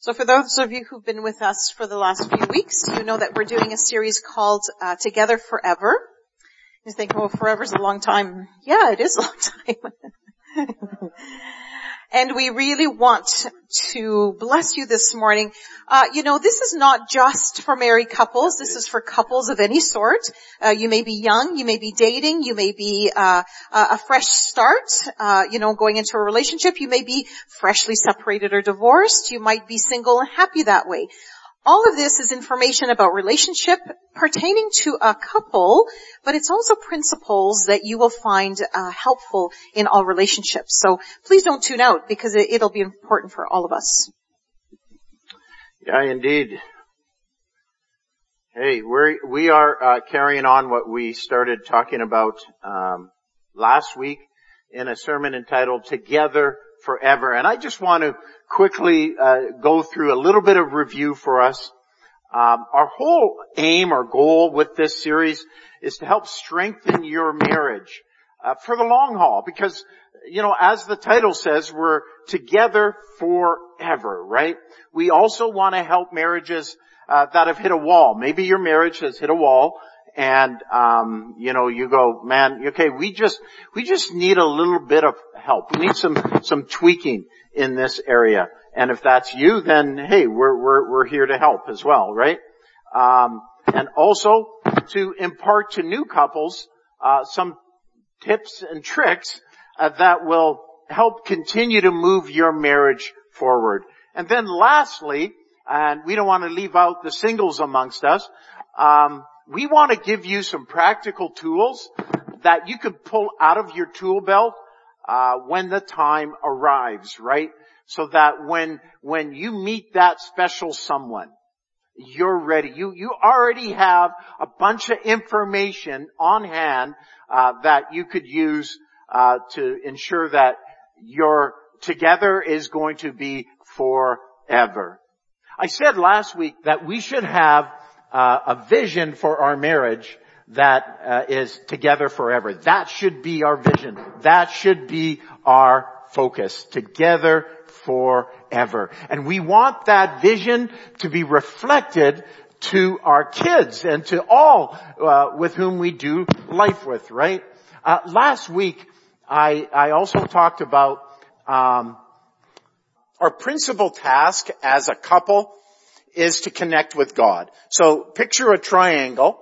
So for those of you who've been with us for the last few weeks, you know that we're doing a series called uh, Together Forever. You think, well, forever's a long time. Yeah, it is a long time. And we really want to bless you this morning. Uh, you know, this is not just for married couples. This is for couples of any sort. Uh, you may be young, you may be dating, you may be uh, a fresh start. Uh, you know, going into a relationship. You may be freshly separated or divorced. You might be single and happy that way. All of this is information about relationship pertaining to a couple, but it's also principles that you will find uh, helpful in all relationships. So please don't tune out because it, will be important for all of us. Yeah, indeed. Hey, we're, we are uh, carrying on what we started talking about um, last week in a sermon entitled "Together Forever," and I just want to quickly uh, go through a little bit of review for us. Um, our whole aim or goal with this series is to help strengthen your marriage uh, for the long haul because you know as the title says we're together forever right we also want to help marriages uh, that have hit a wall maybe your marriage has hit a wall and um, you know you go man okay we just we just need a little bit of help we need some some tweaking in this area. And if that's you, then hey, we're, we're, we're here to help as well, right? Um, and also to impart to new couples, uh, some tips and tricks uh, that will help continue to move your marriage forward. And then lastly, and we don't want to leave out the singles amongst us, um, we want to give you some practical tools that you can pull out of your tool belt uh, when the time arrives, right? So that when, when you meet that special someone, you're ready. You, you already have a bunch of information on hand, uh, that you could use, uh, to ensure that your together is going to be forever. I said last week that we should have uh, a vision for our marriage that uh, is together forever. That should be our vision. That should be our focus. Together forever. And we want that vision to be reflected to our kids and to all uh, with whom we do life with, right? Uh, last week, I, I also talked about um, our principal task as a couple is to connect with God. So picture a triangle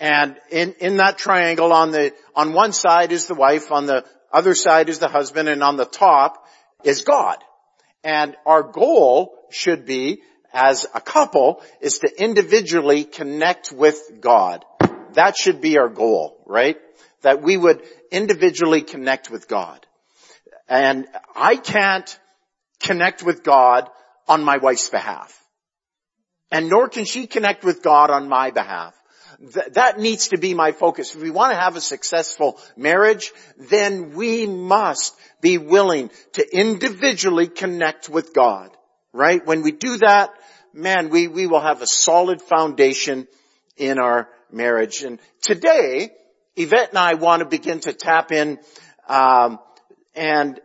and in, in that triangle on the, on one side is the wife, on the other side is the husband, and on the top is God. And our goal should be, as a couple, is to individually connect with God. That should be our goal, right? That we would individually connect with God. And I can't connect with God on my wife's behalf. And nor can she connect with God on my behalf. Th- that needs to be my focus. If we want to have a successful marriage, then we must be willing to individually connect with God. Right? When we do that, man, we, we will have a solid foundation in our marriage. And today, Yvette and I want to begin to tap in um, and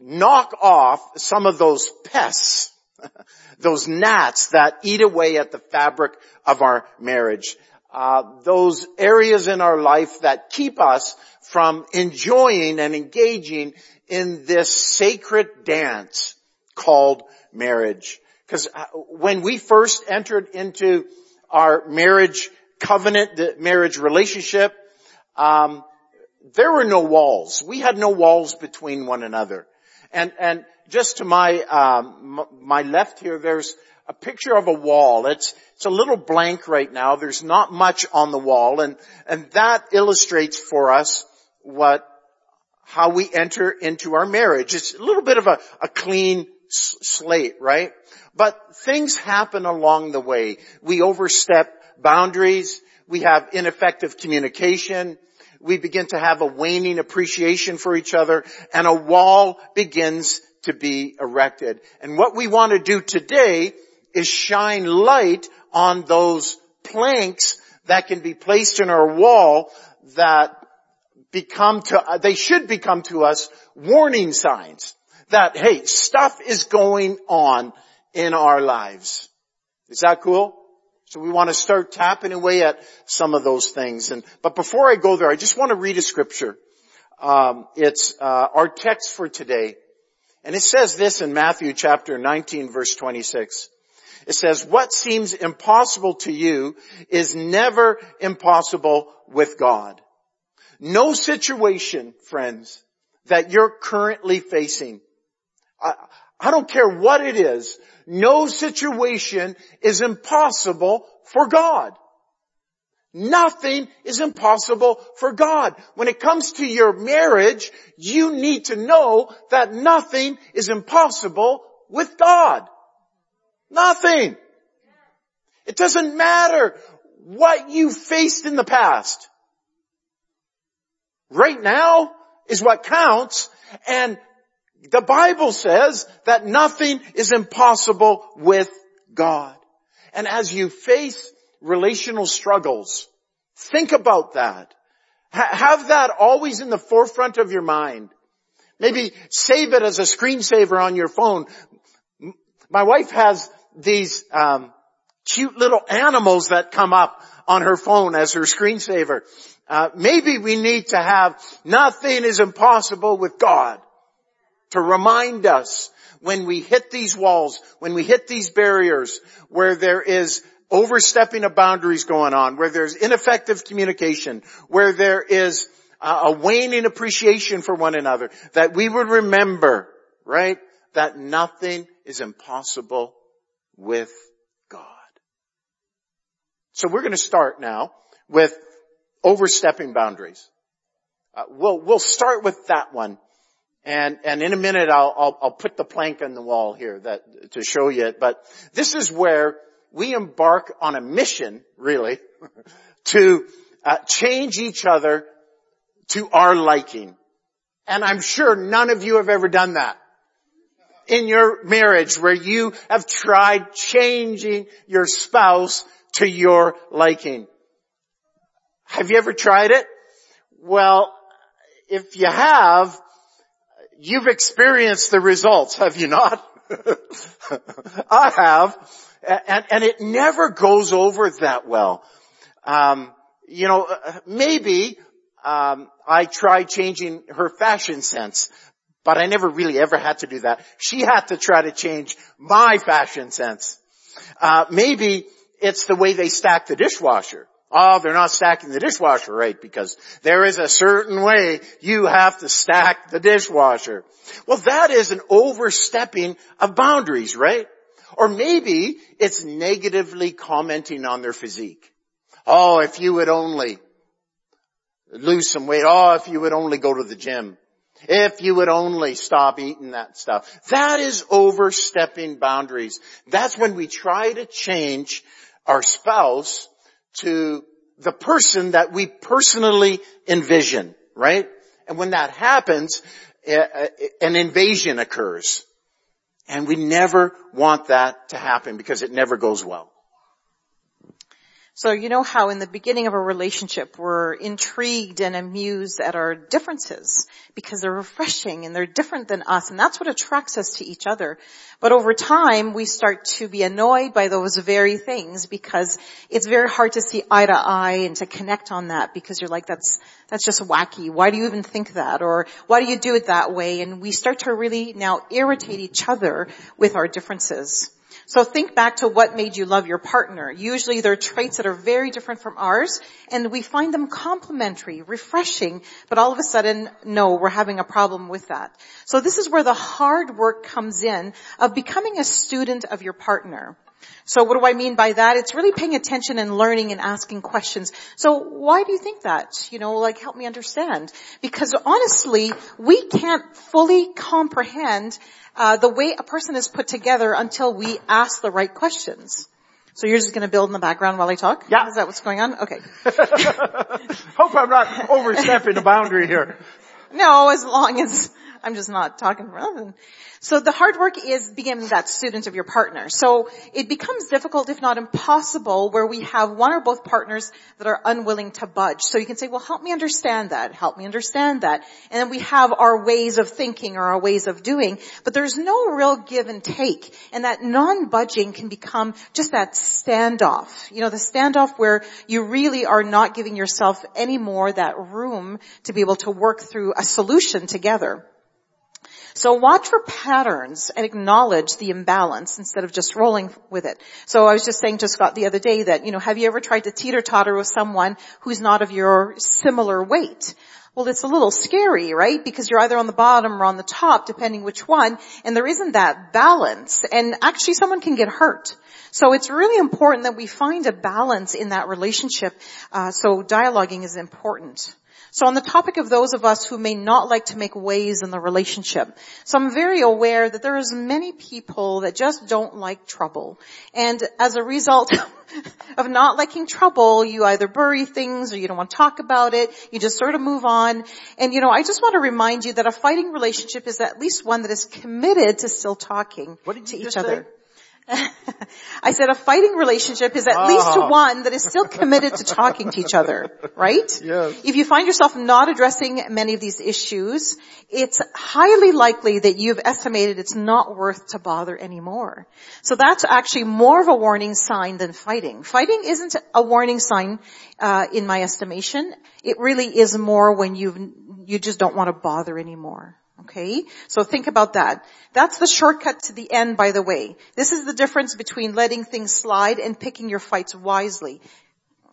knock off some of those pests those gnats that eat away at the fabric of our marriage. Uh, those areas in our life that keep us from enjoying and engaging in this sacred dance called marriage. Because uh, when we first entered into our marriage covenant, the marriage relationship, um, there were no walls. We had no walls between one another. And, and just to my, um, my left here, there's a picture of a wall. It's, it's a little blank right now. There's not much on the wall and, and that illustrates for us what, how we enter into our marriage. It's a little bit of a, a clean slate, right? But things happen along the way. We overstep boundaries. We have ineffective communication we begin to have a waning appreciation for each other and a wall begins to be erected. And what we want to do today is shine light on those planks that can be placed in our wall that become to, they should become to us warning signs that, hey, stuff is going on in our lives. Is that cool? So we want to start tapping away at some of those things. And, but before I go there, I just want to read a scripture. Um, it's, uh, our text for today. And it says this in Matthew chapter 19 verse 26. It says, what seems impossible to you is never impossible with God. No situation, friends, that you're currently facing. I, I don't care what it is. No situation is impossible for God. Nothing is impossible for God. When it comes to your marriage, you need to know that nothing is impossible with God. Nothing. It doesn't matter what you faced in the past. Right now is what counts and the Bible says that nothing is impossible with God. And as you face relational struggles, think about that. have that always in the forefront of your mind. Maybe save it as a screensaver on your phone. My wife has these um, cute little animals that come up on her phone as her screensaver. Uh, maybe we need to have nothing is impossible with God to remind us when we hit these walls, when we hit these barriers, where there is overstepping of boundaries going on, where there's ineffective communication, where there is a waning appreciation for one another, that we would remember, right, that nothing is impossible with God. So we're going to start now with overstepping boundaries. Uh, we'll, we'll start with that one. And, and in a minute I'll, I'll, I'll put the plank on the wall here that, to show you it. But this is where we embark on a mission, really, to uh, change each other to our liking. And I'm sure none of you have ever done that in your marriage where you have tried changing your spouse to your liking. Have you ever tried it? Well, if you have, You've experienced the results, have you not? I have. And, and, it never goes over that well. Um, you know, uh, maybe um, I tried changing her fashion sense, but I never really ever had to do that. She had to try to change my fashion sense. Uh, maybe it's the way they stack the dishwasher. Oh, they're not stacking the dishwasher right because there is a certain way you have to stack the dishwasher. Well, that is an overstepping of boundaries, right? Or maybe it's negatively commenting on their physique. Oh, if you would only lose some weight. Oh, if you would only go to the gym. If you would only stop eating that stuff. That is overstepping boundaries. That's when we try to change our spouse to the person that we personally envision, right? And when that happens, an invasion occurs. And we never want that to happen because it never goes well. So you know how in the beginning of a relationship we're intrigued and amused at our differences because they're refreshing and they're different than us and that's what attracts us to each other. But over time we start to be annoyed by those very things because it's very hard to see eye to eye and to connect on that because you're like that's, that's just wacky. Why do you even think that? Or why do you do it that way? And we start to really now irritate each other with our differences. So think back to what made you love your partner. Usually there are traits that are very different from ours and we find them complementary, refreshing, but all of a sudden, no, we're having a problem with that. So this is where the hard work comes in of becoming a student of your partner. So what do I mean by that? It's really paying attention and learning and asking questions. So why do you think that? You know, like help me understand. Because honestly, we can't fully comprehend uh, the way a person is put together until we ask the right questions. So you're just going to build in the background while I talk? Yeah. Is that what's going on? Okay. Hope I'm not overstepping the boundary here. No, as long as I'm just not talking for nothing. So the hard work is becoming that student of your partner. So it becomes difficult, if not impossible, where we have one or both partners that are unwilling to budge. So you can say, well, help me understand that. Help me understand that. And then we have our ways of thinking or our ways of doing, but there's no real give and take. And that non-budging can become just that standoff. You know, the standoff where you really are not giving yourself any more that room to be able to work through a solution together. So watch for patterns and acknowledge the imbalance instead of just rolling with it. So I was just saying to Scott the other day that, you know, have you ever tried to teeter totter with someone who's not of your similar weight? Well, it's a little scary, right? Because you're either on the bottom or on the top, depending which one, and there isn't that balance. And actually someone can get hurt. So it's really important that we find a balance in that relationship. Uh, so dialoguing is important. So on the topic of those of us who may not like to make waves in the relationship, so I'm very aware that there is many people that just don't like trouble. And as a result of not liking trouble, you either bury things or you don't want to talk about it, you just sort of move on. And you know, I just want to remind you that a fighting relationship is at least one that is committed to still talking to each other. Say? I said a fighting relationship is at oh. least one that is still committed to talking to each other, right? Yes. If you find yourself not addressing many of these issues, it's highly likely that you've estimated it's not worth to bother anymore. So that's actually more of a warning sign than fighting. Fighting isn't a warning sign uh, in my estimation. It really is more when you you just don't want to bother anymore. Okay? So think about that. That's the shortcut to the end, by the way. This is the difference between letting things slide and picking your fights wisely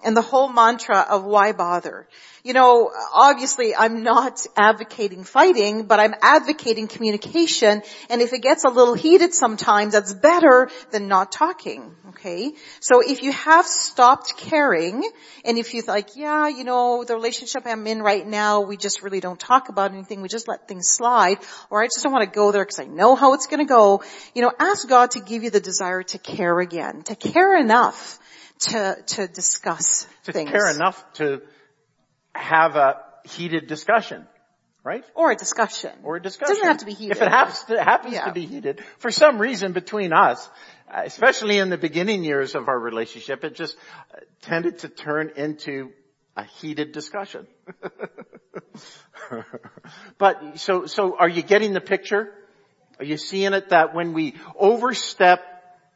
and the whole mantra of why bother. You know, obviously I'm not advocating fighting, but I'm advocating communication. And if it gets a little heated sometimes, that's better than not talking. Okay? So if you have stopped caring, and if you're like, yeah, you know, the relationship I'm in right now, we just really don't talk about anything, we just let things slide, or I just don't want to go there because I know how it's gonna go, you know, ask God to give you the desire to care again, to care enough to, to discuss to things. care enough to have a heated discussion, right? Or a discussion. Or a discussion. It doesn't have to be heated. If it happens to, happens yeah. to be heated, for some reason between us, especially in the beginning years of our relationship, it just uh, tended to turn into a heated discussion. but so, so are you getting the picture? Are you seeing it that when we overstep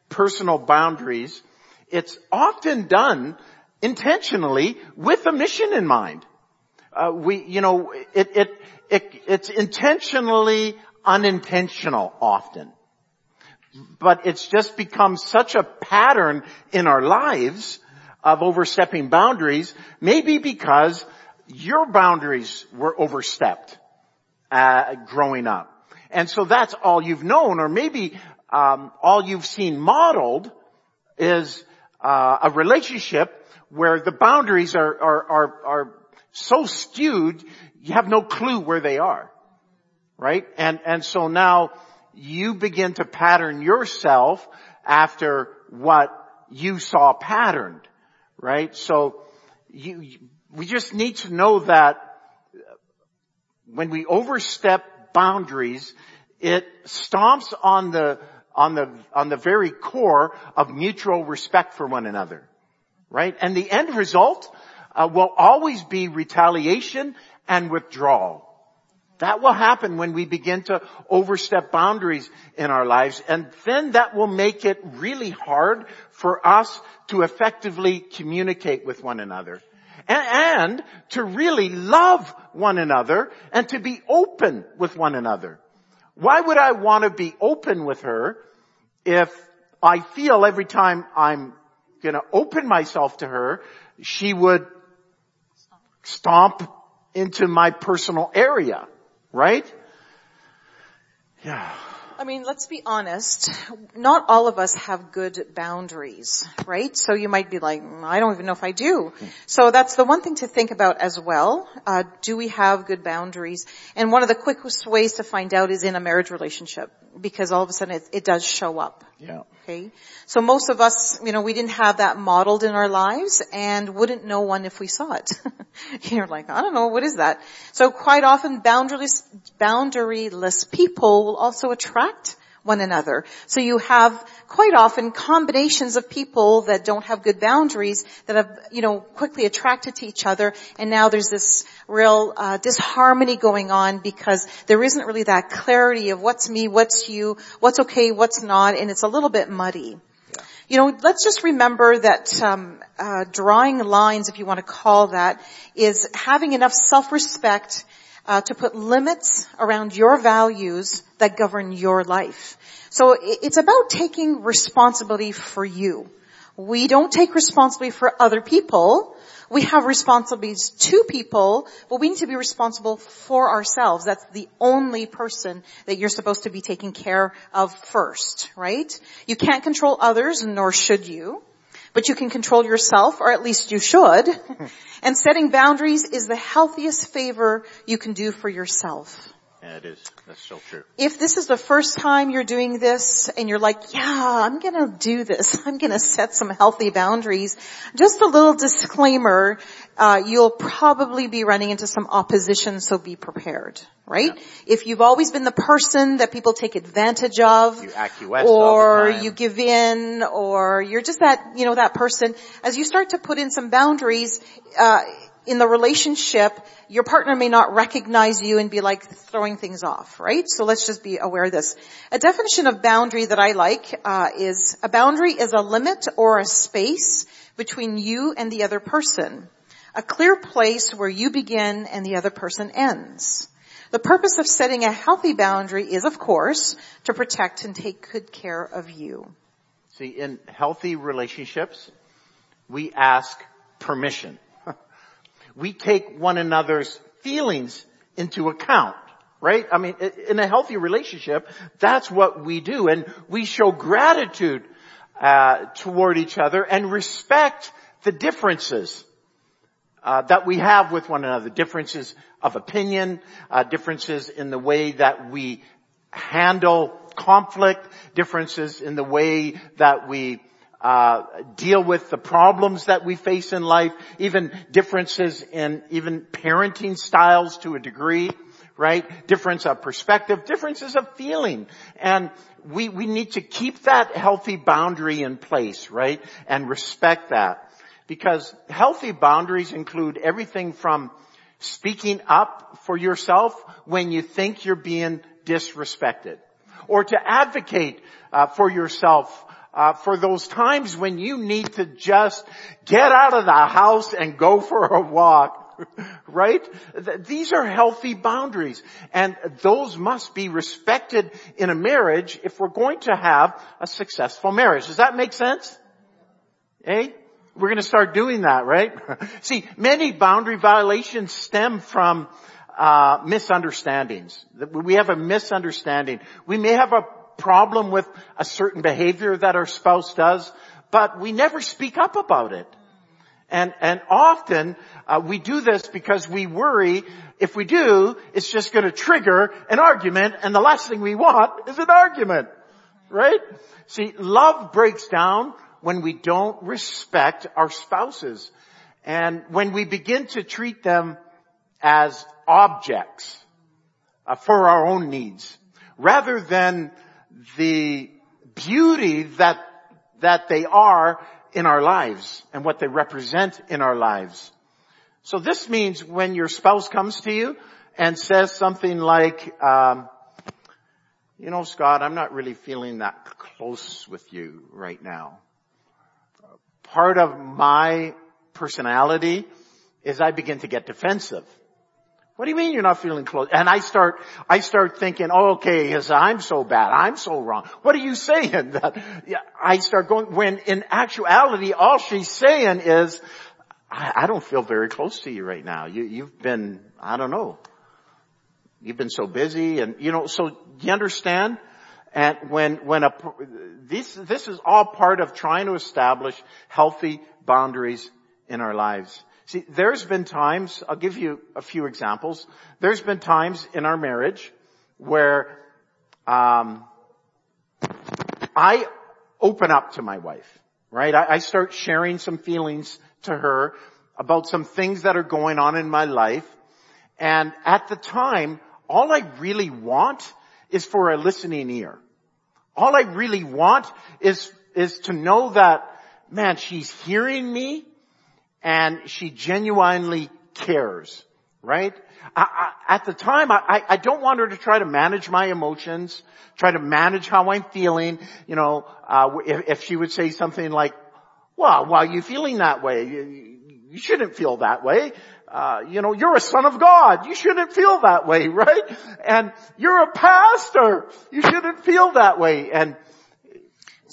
personal boundaries, it's often done intentionally with a mission in mind. Uh, we, you know, it, it, it, it's intentionally unintentional often. But it's just become such a pattern in our lives of overstepping boundaries, maybe because your boundaries were overstepped uh, growing up. And so that's all you've known, or maybe um, all you've seen modeled is uh, a relationship where the boundaries are, are, are, are so skewed, you have no clue where they are. Right? And, and so now you begin to pattern yourself after what you saw patterned. Right? So you, we just need to know that when we overstep boundaries, it stomps on the on the, on the very core of mutual respect for one another. Right? And the end result uh, will always be retaliation and withdrawal. That will happen when we begin to overstep boundaries in our lives and then that will make it really hard for us to effectively communicate with one another. And, and to really love one another and to be open with one another. Why would I want to be open with her if I feel every time I'm gonna open myself to her, she would stomp into my personal area, right? Yeah. I mean, let's be honest. Not all of us have good boundaries, right? So you might be like, mm, I don't even know if I do. So that's the one thing to think about as well. Uh, do we have good boundaries? And one of the quickest ways to find out is in a marriage relationship, because all of a sudden it, it does show up. Yeah. Okay. So most of us, you know, we didn't have that modeled in our lives and wouldn't know one if we saw it. You're like, I don't know, what is that? So quite often boundaryless, boundaryless people will also attract one another. So you have quite often combinations of people that don't have good boundaries that have, you know, quickly attracted to each other and now there's this real uh, disharmony going on because there isn't really that clarity of what's me, what's you, what's okay, what's not, and it's a little bit muddy. You know, let's just remember that um, uh, drawing lines, if you want to call that, is having enough self-respect uh, to put limits around your values that govern your life. So it's about taking responsibility for you. We don't take responsibility for other people. We have responsibilities to people, but we need to be responsible for ourselves. That's the only person that you're supposed to be taking care of first, right? You can't control others, nor should you but you can control yourself, or at least you should. and setting boundaries is the healthiest favor you can do for yourself. Yeah, it is. That's so true. If this is the first time you're doing this and you're like, yeah, I'm gonna do this. I'm gonna set some healthy boundaries. Just a little disclaimer, uh, you'll probably be running into some opposition, so be prepared, right? Yeah. If you've always been the person that people take advantage of, or you give in, or you're just that, you know, that person, as you start to put in some boundaries, uh, in the relationship, your partner may not recognize you and be like throwing things off, right? So let's just be aware of this. A definition of boundary that I like uh, is a boundary is a limit or a space between you and the other person. A clear place where you begin and the other person ends. The purpose of setting a healthy boundary is, of course, to protect and take good care of you. See, in healthy relationships, we ask permission we take one another's feelings into account, right? I mean, in a healthy relationship, that's what we do, and we show gratitude uh, toward each other and respect the differences uh, that we have with one another, differences of opinion, uh, differences in the way that we handle conflict, differences in the way that we uh, deal with the problems that we face in life, even differences in even parenting styles to a degree, right? Difference of perspective, differences of feeling. And we, we need to keep that healthy boundary in place, right? And respect that. Because healthy boundaries include everything from speaking up for yourself when you think you're being disrespected or to advocate uh, for yourself uh, for those times when you need to just get out of the house and go for a walk. Right? These are healthy boundaries and those must be respected in a marriage if we're going to have a successful marriage. Does that make sense? Eh? We're going to start doing that, right? See, many boundary violations stem from uh, misunderstandings. We have a misunderstanding. We may have a problem with a certain behavior that our spouse does, but we never speak up about it. And, and often uh, we do this because we worry if we do, it's just going to trigger an argument, and the last thing we want is an argument, right? See, love breaks down when we don't respect our spouses, and when we begin to treat them as objects uh, for our own needs, rather than the beauty that, that they are in our lives and what they represent in our lives. So this means when your spouse comes to you and says something like, um, you know, Scott, I'm not really feeling that close with you right now. Part of my personality is I begin to get defensive. What do you mean you're not feeling close? And I start, I start thinking, oh, okay, I'm so bad. I'm so wrong. What are you saying? That, I start going, when in actuality, all she's saying is, I, I don't feel very close to you right now. You, you've been, I don't know. You've been so busy and, you know, so you understand? And when, when a, this, this is all part of trying to establish healthy boundaries in our lives. See, there's been times, I'll give you a few examples. There's been times in our marriage where, um, I open up to my wife, right? I, I start sharing some feelings to her about some things that are going on in my life. And at the time, all I really want is for a listening ear. All I really want is, is to know that, man, she's hearing me and she genuinely cares, right? I, I, at the time, I, I don't want her to try to manage my emotions, try to manage how I'm feeling. You know, uh, if, if she would say something like, "Well, why are you feeling that way? You, you shouldn't feel that way." Uh, you know, you're a son of God. You shouldn't feel that way, right? And you're a pastor. You shouldn't feel that way. And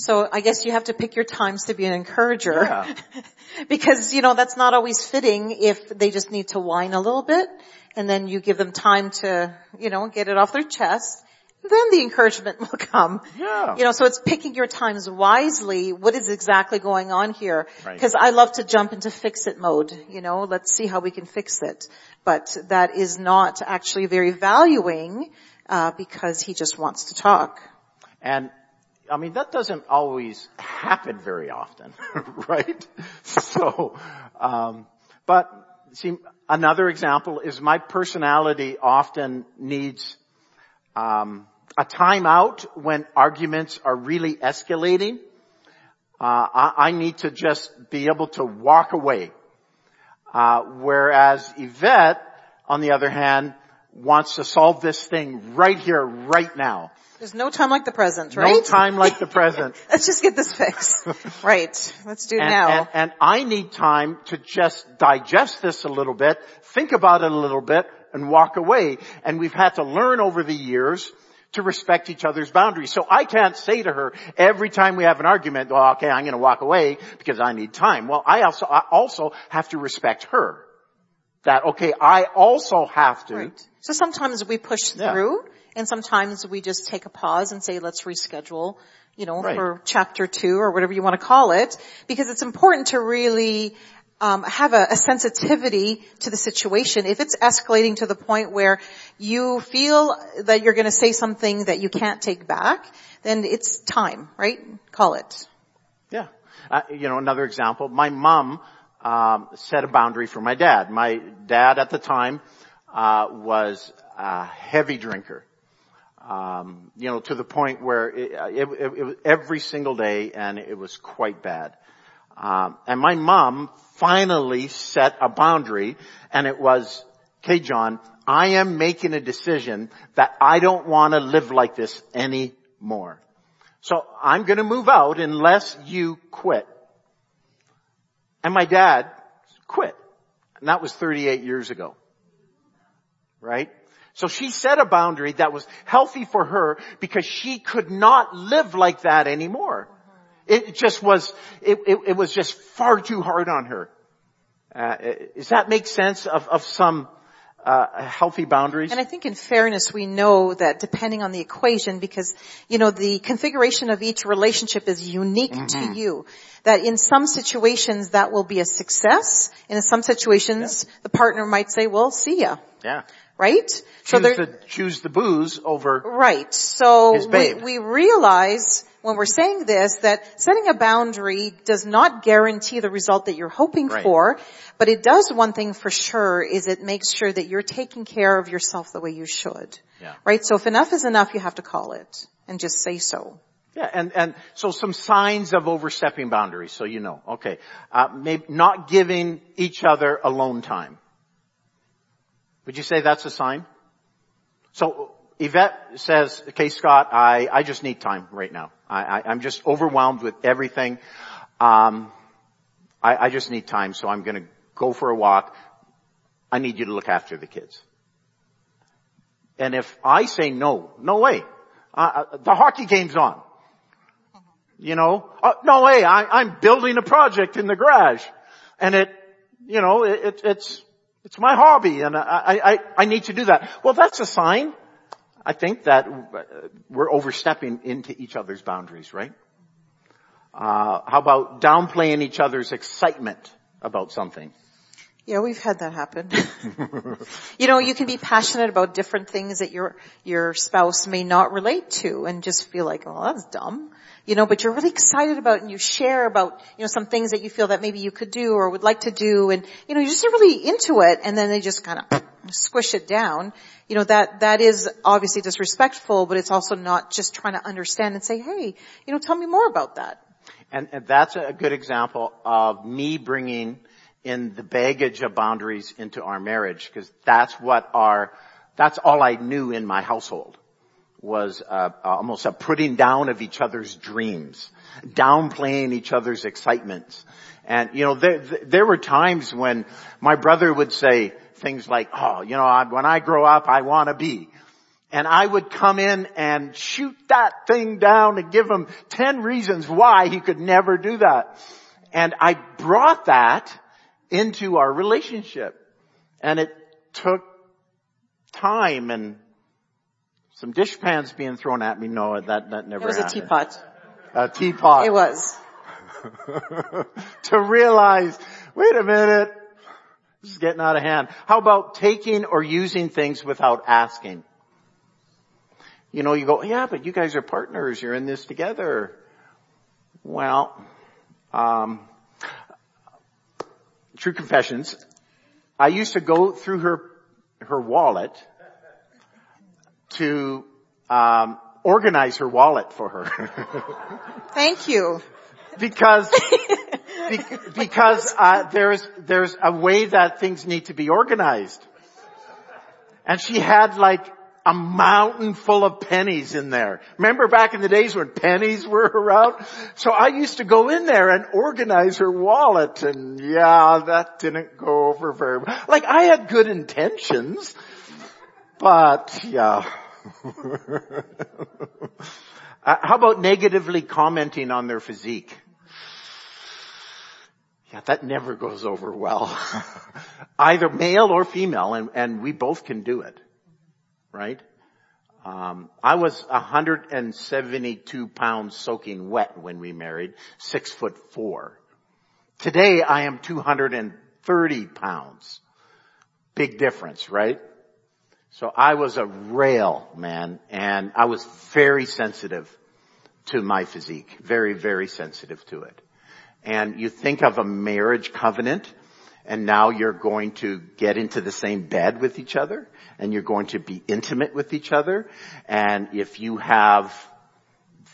so I guess you have to pick your times to be an encourager. Yeah. because, you know, that's not always fitting if they just need to whine a little bit and then you give them time to, you know, get it off their chest. Then the encouragement will come. Yeah. You know, so it's picking your times wisely. What is exactly going on here? Right. Because I love to jump into fix it mode. You know, let's see how we can fix it. But that is not actually very valuing uh, because he just wants to talk. And I mean, that doesn't always happen very often, right? So, um, but see, another example is my personality often needs um, a timeout when arguments are really escalating. Uh, I, I, need to just be able to walk away. Uh, whereas Yvette, on the other hand, wants to solve this thing right here, right now. There's no time like the present, right? No time like the present. Let's just get this fixed. right. Let's do it and, now. And, and I need time to just digest this a little bit, think about it a little bit, and walk away. And we've had to learn over the years to respect each other's boundaries. So I can't say to her every time we have an argument, well, okay, I'm going to walk away because I need time. Well, I also, I also have to respect her. That, okay, I also have to. Right. So sometimes we push Yeah. through and sometimes we just take a pause and say, let's reschedule, you know, Right. for chapter two or whatever you want to call it, because it's important to really um, have a, a sensitivity to the situation. If it's escalating to the point where you feel that you're going to say something that you can't take back, then it's time, right? Call it. Yeah. Uh, you know, another example, my mom um, set a boundary for my dad. My dad at the time uh, was a heavy drinker. Um, you know, to the point where it, it, it, it was every single day, and it was quite bad. Um, and my mom finally set a boundary, and it was, "Okay, John, I am making a decision that I don't want to live like this anymore. So I'm going to move out unless you quit." And my dad quit, and that was 38 years ago, right? So she set a boundary that was healthy for her because she could not live like that anymore. It just was, it, it, it was just far too hard on her. Uh, does that make sense of, of some uh, healthy boundaries? And I think in fairness, we know that depending on the equation, because, you know, the configuration of each relationship is unique to you. That in some situations that will be a success, and in some situations the partner might say, well, see ya. yeah. Right? Choose, there- the, choose the booze over, Right. So we, we realize when we're saying this that setting a boundary does not guarantee the result that you're hoping Right. for, but it does one thing for sure is it makes sure that you're taking care of yourself the way you should. Yeah. Right? So if enough is enough, you have to call it and just say so. yeah, and, and so some signs of overstepping boundaries, so you know. Okay. Uh, maybe not giving each other alone time. Would you say that's a sign? So Yvette says, okay Scott, I, I just need time right now. I, I'm just overwhelmed with everything. Um, I, I just need time, so I'm gonna go for a walk. I need you to look after the kids. And if I say no, no way. Uh, uh, the hockey game's on. You know, uh, no way, I, I'm building a project in the garage. And it, you know, it, it's, it's my hobby and I, I, I need to do that. Well, that's a sign, I think, that uh, we're overstepping into each other's boundaries, right? Uh, how about downplaying each other's excitement about something? Yeah, we've had that happen. you know, you can be passionate about different things that your, your spouse may not relate to and just feel like, oh, that's dumb. You know, but you're really excited about and you share about, you know, some things that you feel that maybe you could do or would like to do and, you know, you're just really into it and then they just kind of squish it down. You know, that, that is obviously disrespectful, but it's also not just trying to understand and say, hey, you know, tell me more about that. And, and that's a good example of me bringing in the baggage of boundaries into our marriage because that's what our, that's all I knew in my household was uh, almost a putting down of each other's dreams, downplaying each other's excitements. And you know, there, there were times when my brother would say things like, "Oh, you know, when I grow up, I want to be," and I would come in and shoot that thing down and give him ten reasons why he could never do that. And I brought that into our relationship. And it took time and some dishpans being thrown at me. No, that, that never It was happened. a teapot. A teapot. It was. to realize, wait a minute, this is getting out of hand. How about taking or using things without asking? You know, you go, yeah, but you guys are partners. You're in this together. Well, um, true confessions. I used to go through her, her wallet to, um, organize her wallet for her. Thank you. because, be, because, uh, there's, there's a way that things need to be organized. And she had like a mountain full of pennies in there. Remember back in the days when pennies were around? So I used to go in there and organize her wallet and yeah, that didn't go over very well. Like I had good intentions, but yeah. uh, how about negatively commenting on their physique? Yeah, that never goes over well. Either male or female, and, and we both can do it right? Um, I was 172 pounds soaking wet when we married, six foot four. Today I am 230 pounds. Big difference, right? So I was a rail man and I was very sensitive to my physique. Very, very sensitive to it. And you think of a marriage covenant and now you're going to get into the same bed with each other and you're going to be intimate with each other. And if you have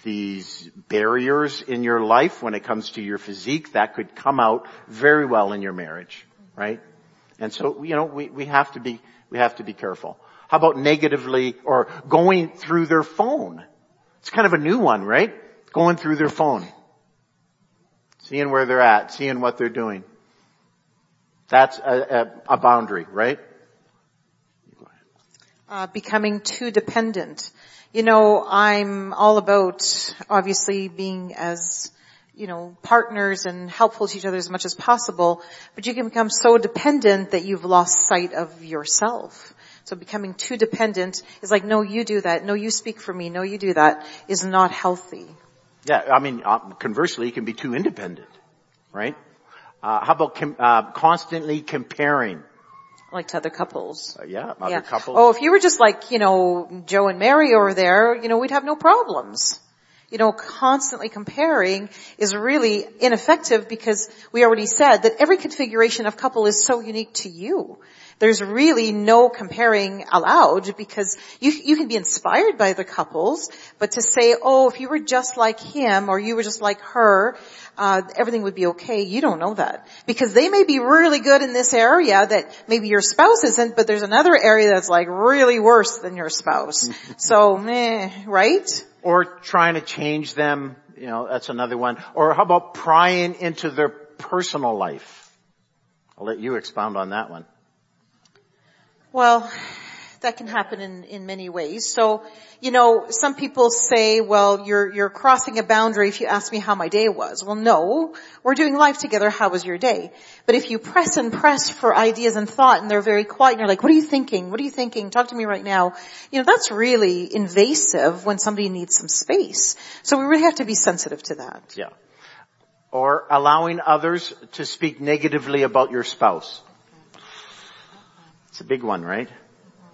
these barriers in your life when it comes to your physique, that could come out very well in your marriage, right? And so, you know, we, we have to be, we have to be careful. How about negatively or going through their phone? It's kind of a new one, right? Going through their phone. Seeing where they're at, seeing what they're doing. That's a, a, a boundary, right? Uh, becoming too dependent. You know, I'm all about obviously being as, you know, partners and helpful to each other as much as possible, but you can become so dependent that you've lost sight of yourself. So becoming too dependent is like, no, you do that. No, you speak for me. No, you do that is not healthy. Yeah, I mean, uh, conversely, you can be too independent, right? Uh, how about com- uh, constantly comparing? Like to other couples. Uh, yeah, other yeah. couples. Oh, if you were just like, you know, Joe and Mary over there, you know, we'd have no problems. You know, constantly comparing is really ineffective because we already said that every configuration of couple is so unique to you. There's really no comparing allowed because you, you can be inspired by the couples, but to say, oh, if you were just like him or you were just like her, uh, everything would be okay. You don't know that because they may be really good in this area that maybe your spouse isn't, but there's another area that's like really worse than your spouse. so, meh, right? Or trying to change them, you know, that's another one. Or how about prying into their personal life? I'll let you expound on that one. Well, that can happen in, in many ways. So, you know, some people say, well, you're, you're crossing a boundary if you ask me how my day was. Well, no, we're doing life together. How was your day? But if you press and press for ideas and thought and they're very quiet and you're like, what are you thinking? What are you thinking? Talk to me right now. You know, that's really invasive when somebody needs some space. So we really have to be sensitive to that. Yeah. Or allowing others to speak negatively about your spouse. It's a big one, right?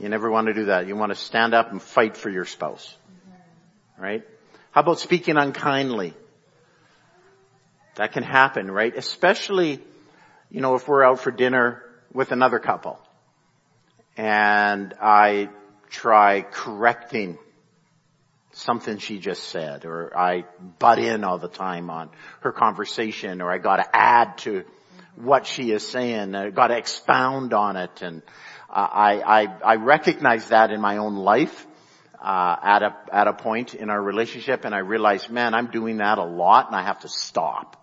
You never want to do that. You want to stand up and fight for your spouse. Right? How about speaking unkindly? That can happen, right? Especially, you know, if we're out for dinner with another couple and I try correcting something she just said or I butt in all the time on her conversation or I gotta add to what she is saying, I gotta expound on it and I, I, I recognize that in my own life. Uh, at a at a point in our relationship, and I realized, man, I'm doing that a lot, and I have to stop.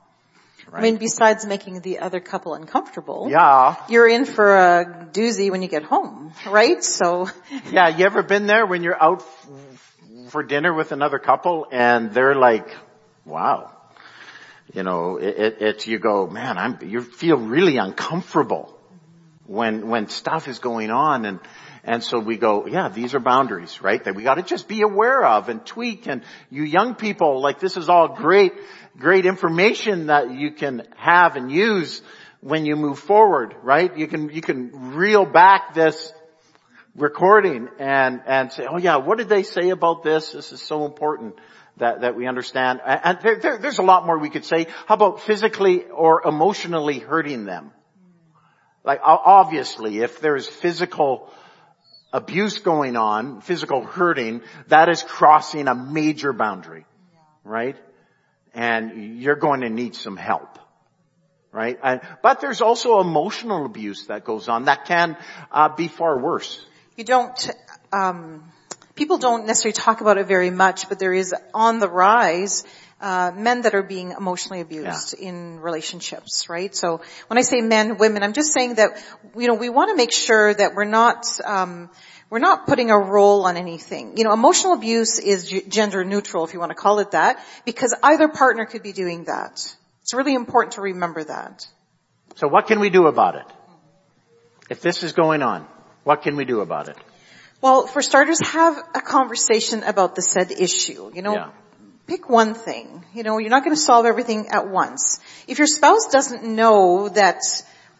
Right? I mean, besides making the other couple uncomfortable, yeah, you're in for a doozy when you get home, right? So, yeah, you ever been there when you're out for dinner with another couple and they're like, wow, you know, it, it, it's, you go, man, I'm, you feel really uncomfortable when, when stuff is going on and, and so we go, yeah, these are boundaries, right? That we gotta just be aware of and tweak and you young people, like this is all great, great information that you can have and use when you move forward, right? You can, you can reel back this recording and, and say, oh yeah, what did they say about this? This is so important that, that we understand. And there, there, there's a lot more we could say. How about physically or emotionally hurting them? Like obviously, if there's physical abuse going on, physical hurting, that is crossing a major boundary, right? And you're going to need some help right? And, but there's also emotional abuse that goes on that can uh, be far worse you don't, um, people don't necessarily talk about it very much, but there is on the rise uh, men that are being emotionally abused yeah. in relationships, right? So when I say men, women, I'm just saying that you know we want to make sure that we're not um, we're not putting a role on anything. You know, emotional abuse is g- gender neutral, if you want to call it that, because either partner could be doing that. It's really important to remember that. So what can we do about it? If this is going on? What can we do about it? Well, for starters, have a conversation about the said issue. You know, yeah. Pick one thing. You know, you're not going to solve everything at once. If your spouse doesn't know that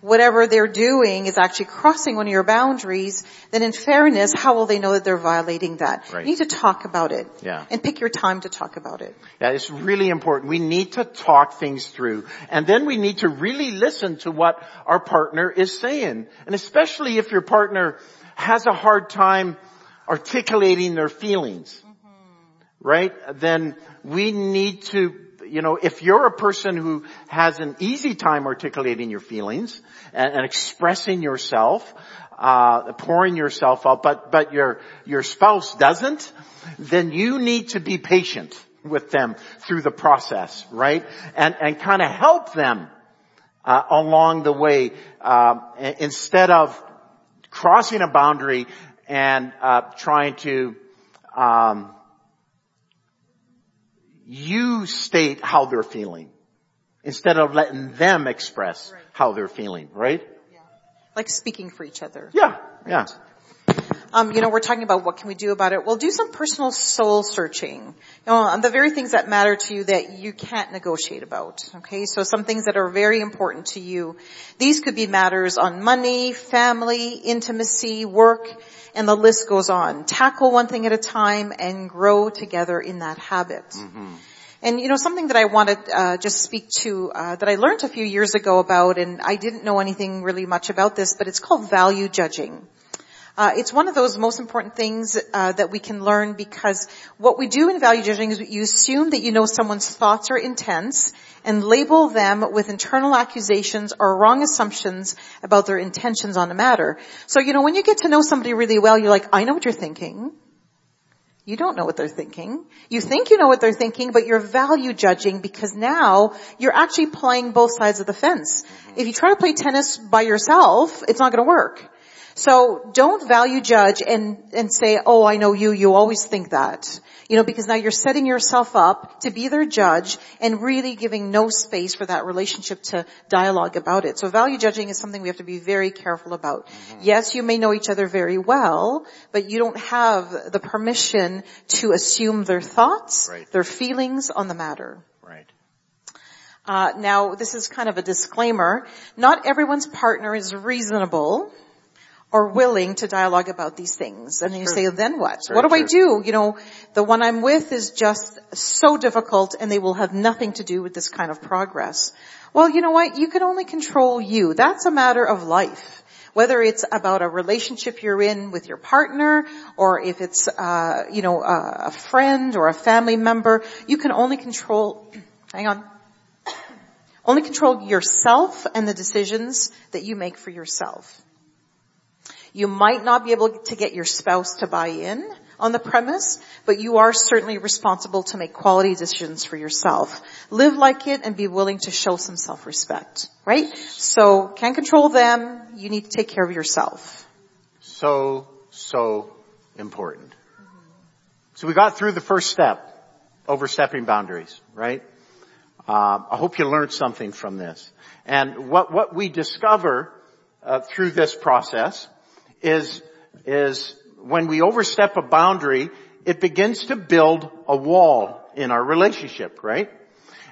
whatever they're doing is actually crossing one of your boundaries, then in fairness, how will they know that they're violating that? Right. You need to talk about it. Yeah. And pick your time to talk about it. Yeah, it's really important. We need to talk things through. And then we need to really listen to what our partner is saying. And especially if your partner has a hard time articulating their feelings. Right? Then we need to you know, if you're a person who has an easy time articulating your feelings and, and expressing yourself, uh, pouring yourself out, but, but your, your spouse doesn't, then you need to be patient with them through the process, right? And, and kind of help them, uh, along the way, uh, instead of crossing a boundary and, uh, trying to, um, you state how they're feeling instead of letting them express right. how they're feeling, right? Yeah. Like speaking for each other. Yeah, yeah. Um, you know, we're talking about what can we do about it. Well, do some personal soul searching. You know, on the very things that matter to you that you can't negotiate about. Okay, so some things that are very important to you. These could be matters on money, family, intimacy, work, and the list goes on. Tackle one thing at a time and grow together in that habit. Mm-hmm. And you know, something that I want to uh, just speak to uh, that I learned a few years ago about, and I didn't know anything really much about this, but it's called value judging. Uh, it's one of those most important things uh, that we can learn because what we do in value judging is you assume that you know someone's thoughts are intense and label them with internal accusations or wrong assumptions about their intentions on a matter. So, you know, when you get to know somebody really well, you're like, I know what you're thinking. You don't know what they're thinking. You think you know what they're thinking, but you're value judging because now you're actually playing both sides of the fence. If you try to play tennis by yourself, it's not going to work. So don't value judge and, and say, oh, I know you, you always think that. You know, because now you're setting yourself up to be their judge and really giving no space for that relationship to dialogue about it. So value judging is something we have to be very careful about. Mm-hmm. Yes, you may know each other very well, but you don't have the permission to assume their thoughts, right. their feelings on the matter. Right. Uh, now, this is kind of a disclaimer. Not everyone's partner is reasonable or willing to dialogue about these things. And then you say, then what? Very what do I do? You know, the one I'm with is just so difficult and they will have nothing to do with this kind of progress. Well, you know what? You can only control you. That's a matter of life. Whether it's about a relationship you're in with your partner, or if it's, uh, you know, a, a friend or a family member, you can only control, hang on, only control yourself and the decisions that you make for yourself. You might not be able to get your spouse to buy in on the premise, but you are certainly responsible to make quality decisions for yourself. Live like it and be willing to show some self-respect, right? So can't control them, you need to take care of yourself. So, so important. So we got through the first step, overstepping boundaries, right? Um, I hope you learned something from this. And what, what we discover uh, through this process is, is when we overstep a boundary, it begins to build a wall in our relationship, right?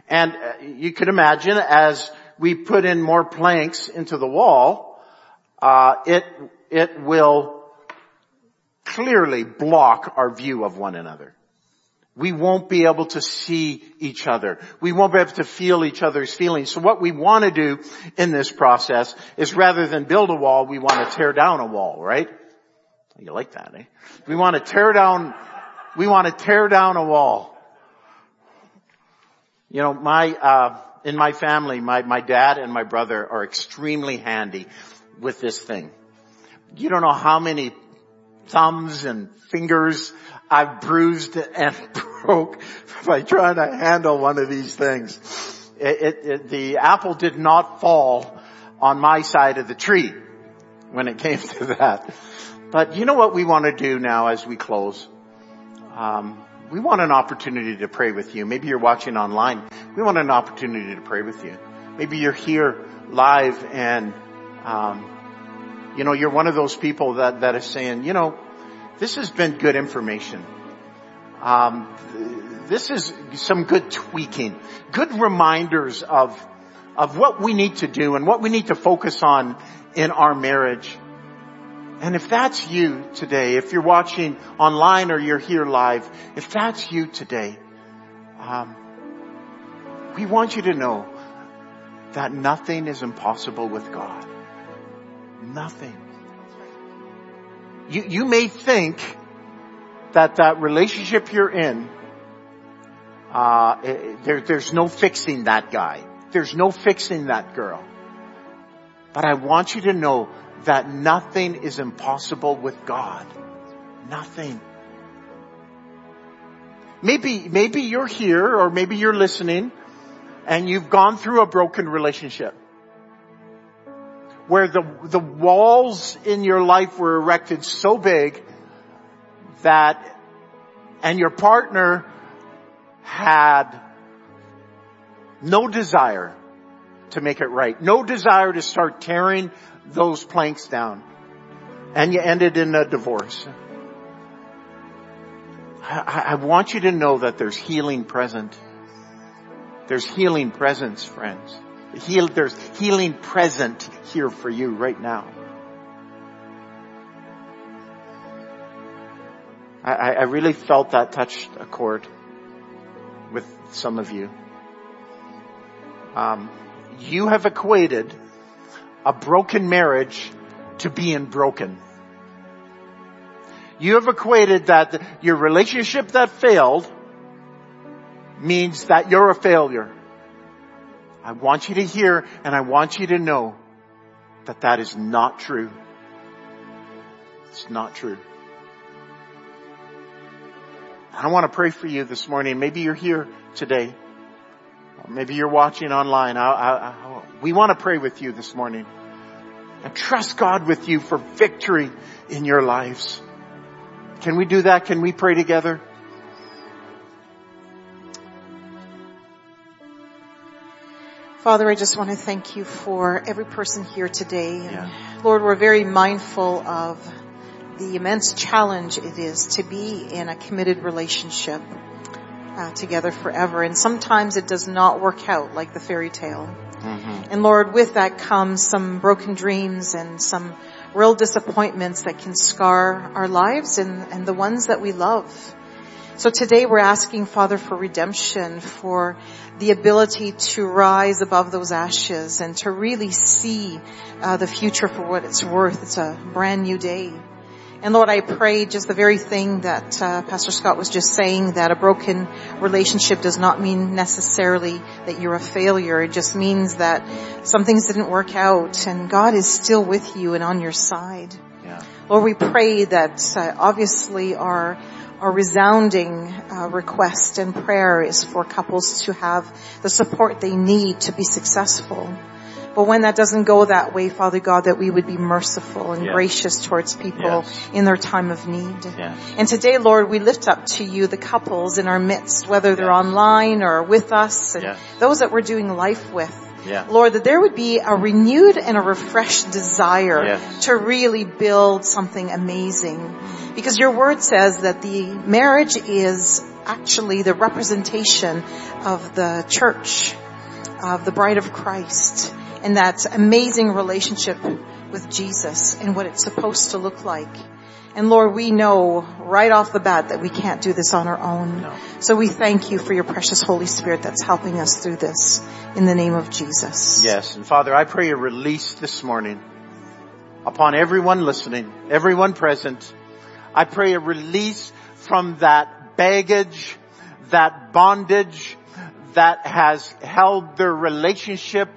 And uh, you can imagine as we put in more planks into the wall, uh, it, it will clearly block our view of one another. We won't be able to see each other. We won't be able to feel each other's feelings. So what we want to do in this process is rather than build a wall, we want to tear down a wall, right? You like that, eh? We want to tear down, we want to tear down a wall. You know, my, uh, in my family, my, my dad and my brother are extremely handy with this thing. You don't know how many thumbs and fingers I've bruised and broke by trying to handle one of these things. It, it, it, the apple did not fall on my side of the tree when it came to that. But you know what we want to do now as we close? Um, we want an opportunity to pray with you. Maybe you're watching online. We want an opportunity to pray with you. Maybe you're here live and, um, you know, you're one of those people that, that is saying, you know, this has been good information. Um, this is some good tweaking, good reminders of, of what we need to do and what we need to focus on in our marriage. And if that's you today, if you're watching online or you're here live, if that's you today, um, we want you to know that nothing is impossible with God. Nothing. You, you may think that that relationship you're in, uh, there, there's no fixing that guy. There's no fixing that girl. But I want you to know that nothing is impossible with God. Nothing. Maybe, maybe you're here or maybe you're listening and you've gone through a broken relationship where the, the walls in your life were erected so big that, and your partner had no desire to make it right, no desire to start tearing those planks down, and you ended in a divorce. I, I want you to know that there's healing present. There's healing presence, friends. Heal, there's healing present here for you right now. I, I really felt that touched a chord with some of you. Um, you have equated a broken marriage to being broken. You have equated that your relationship that failed means that you're a failure. I want you to hear and I want you to know that that is not true. It's not true. I want to pray for you this morning. Maybe you're here today. Maybe you're watching online. I, I, I, we want to pray with you this morning and trust God with you for victory in your lives. Can we do that? Can we pray together? Father, I just want to thank you for every person here today. Yeah. Lord, we're very mindful of the immense challenge it is to be in a committed relationship uh, together forever. And sometimes it does not work out like the fairy tale. And Lord, with that comes some broken dreams and some real disappointments that can scar our lives and, and the ones that we love. So today we're asking Father for redemption, for the ability to rise above those ashes and to really see uh, the future for what it's worth. It's a brand new day. And Lord, I pray just the very thing that uh, Pastor Scott was just saying, that a broken relationship does not mean necessarily that you're a failure. It just means that some things didn't work out and God is still with you and on your side. Yeah. Lord, we pray that uh, obviously our our resounding uh, request and prayer is for couples to have the support they need to be successful. But when that doesn't go that way, Father God, that we would be merciful and Yes. gracious towards people Yes. in their time of need. Yes. And today, Lord, we lift up to you the couples in our midst, whether they're online or with us and those that we're doing life with. Yeah. Lord, that there would be a renewed and a refreshed desire Yes. to really build something amazing. Because your word says that the marriage is actually the representation of the church, of the bride of Christ, and that amazing relationship with Jesus and what it's supposed to look like. And Lord, we know right off the bat that we can't do this on our own. No. So we thank you for your precious Holy Spirit that's helping us through this in the name of Jesus. Yes. And Father, I pray a release this morning upon everyone listening, everyone present. I pray a release from that baggage, that bondage that has held their relationship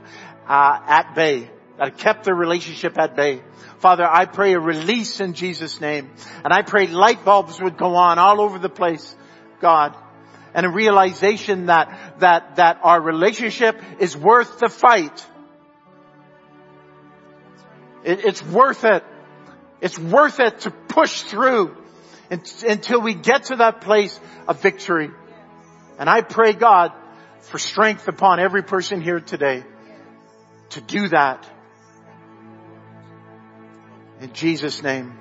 uh, at bay, that kept their relationship at bay. Father, I pray a release in Jesus' name. And I pray light bulbs would go on all over the place, God. And a realization that, that, that our relationship is worth the fight. It, it's worth it. It's worth it to push through until we get to that place of victory. And I pray God for strength upon every person here today to do that. In Jesus' name.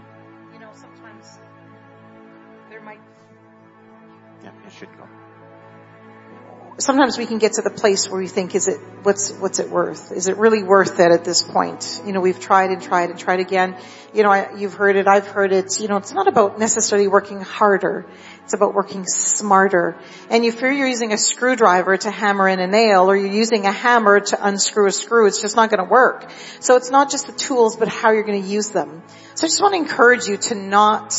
Sometimes we can get to the place where we think, is it, what's, what's it worth? Is it really worth it at this point? You know, we've tried and tried and tried again. You know, I, you've heard it, I've heard it. You know, it's not about necessarily working harder. It's about working smarter. And if you're using a screwdriver to hammer in a nail or you're using a hammer to unscrew a screw, it's just not going to work. So it's not just the tools, but how you're going to use them. So I just want to encourage you to not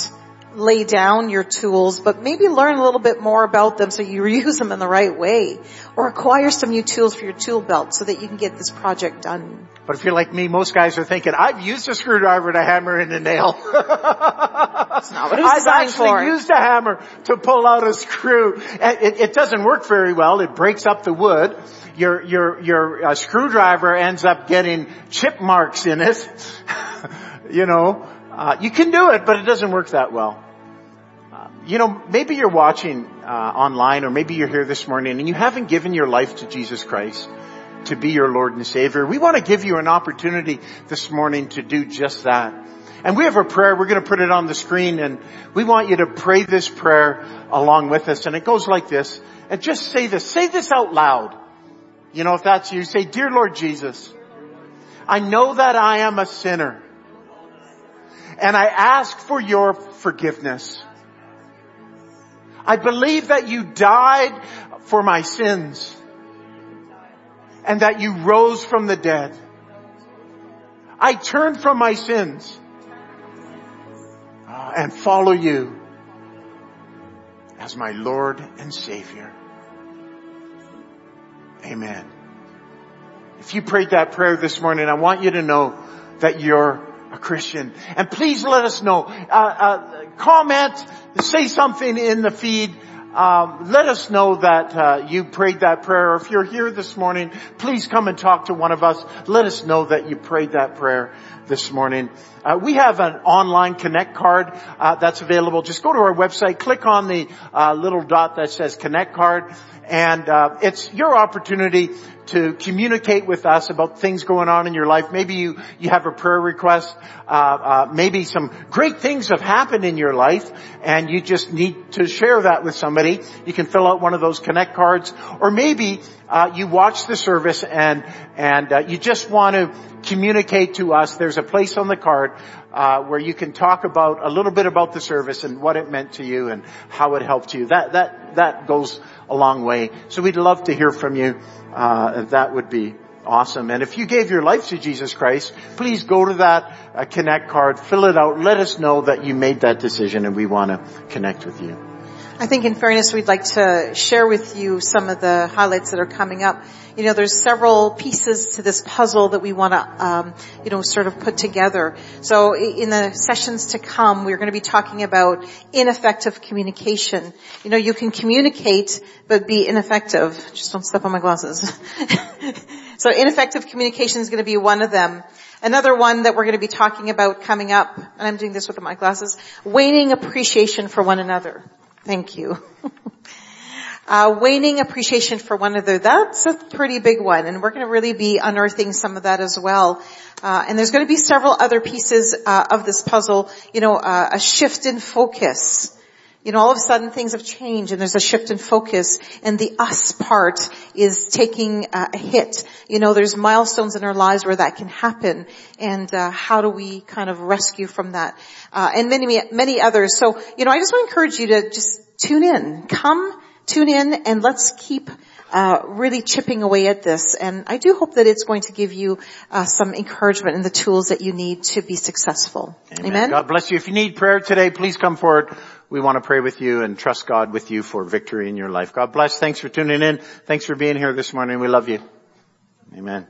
lay down your tools, but maybe learn a little bit more about them so you use them in the right way. Or acquire some new tools for your tool belt so that you can get this project done. But if you're like me, most guys are thinking, I've used a screwdriver to hammer in a nail. That's not what it was I've actually for. used a hammer to pull out a screw. And It, it doesn't work very well. It breaks up the wood. Your, your, your uh, screwdriver ends up getting chip marks in it. you know, uh, you can do it, but it doesn't work that well. Uh, You know, maybe you're watching uh, online or maybe you're here this morning and you haven't given your life to Jesus Christ to be your Lord and Savior. We want to give you an opportunity this morning to do just that. And we have a prayer, we're going to put it on the screen and we want you to pray this prayer along with us. And it goes like this. And just say this, say this out loud. You know, if that's you, say, Dear Lord Jesus, I know that I am a sinner and I ask for your forgiveness. I believe that you died for my sins and that you rose from the dead. I turn from my sins uh, and follow you as my Lord and Savior. Amen. If you prayed that prayer this morning, I want you to know that you're a Christian. And please let us know. Uh, uh, comment, say something in the feed. Um, let us know that uh, you prayed that prayer. If you're here this morning, please come and talk to one of us. Let us know that you prayed that prayer this morning. Uh, we have an online connect card uh, that's available. Just go to our website, click on the uh, little dot that says connect card, and uh, it's your opportunity to communicate with us about things going on in your life. Maybe you, you have a prayer request. Uh, uh, maybe some great things have happened in your life and you just need to share that with somebody. You can fill out one of those connect cards. Or maybe uh, you watch the service and and uh, you just want to communicate to us, there's a place on the card uh, where you can talk about a little bit about the service and what it meant to you and how it helped you. That that that goes a long way. So we'd love to hear from you. Uh, that would be awesome. And if you gave your life to Jesus Christ, please go to that uh, connect card, fill it out, let us know that you made that decision, and we want to connect with you. I think in fairness, we'd like to share with you some of the highlights that are coming up. You know, there's several pieces to this puzzle that we want to, um, you know, sort of put together. So in the sessions to come, we're going to be talking about ineffective communication. You know, you can communicate but be ineffective. Just don't step on my glasses. so ineffective communication is going to be one of them. Another one that we're going to be talking about coming up, and I'm doing this with my glasses, waning appreciation for one another. Thank you. uh, waning appreciation for one another, that's a pretty big one, and we're going to really be unearthing some of that as well. Uh, and there's going to be several other pieces uh, of this puzzle, you know, uh, a shift in focus. You know, all of a sudden things have changed and there's a shift in focus and the us part is taking a hit. You know, there's milestones in our lives where that can happen and uh, how do we kind of rescue from that? Uh, and many, many others. So, you know, I just want to encourage you to just tune in. Come, tune in and let's keep uh, really chipping away at this. And I do hope that it's going to give you uh, some encouragement and the tools that you need to be successful. Amen. Amen. God bless you. If you need prayer today, please come forward we want to pray with you and trust God with you for victory in your life. God bless. Thanks for tuning in. Thanks for being here this morning. We love you. Amen.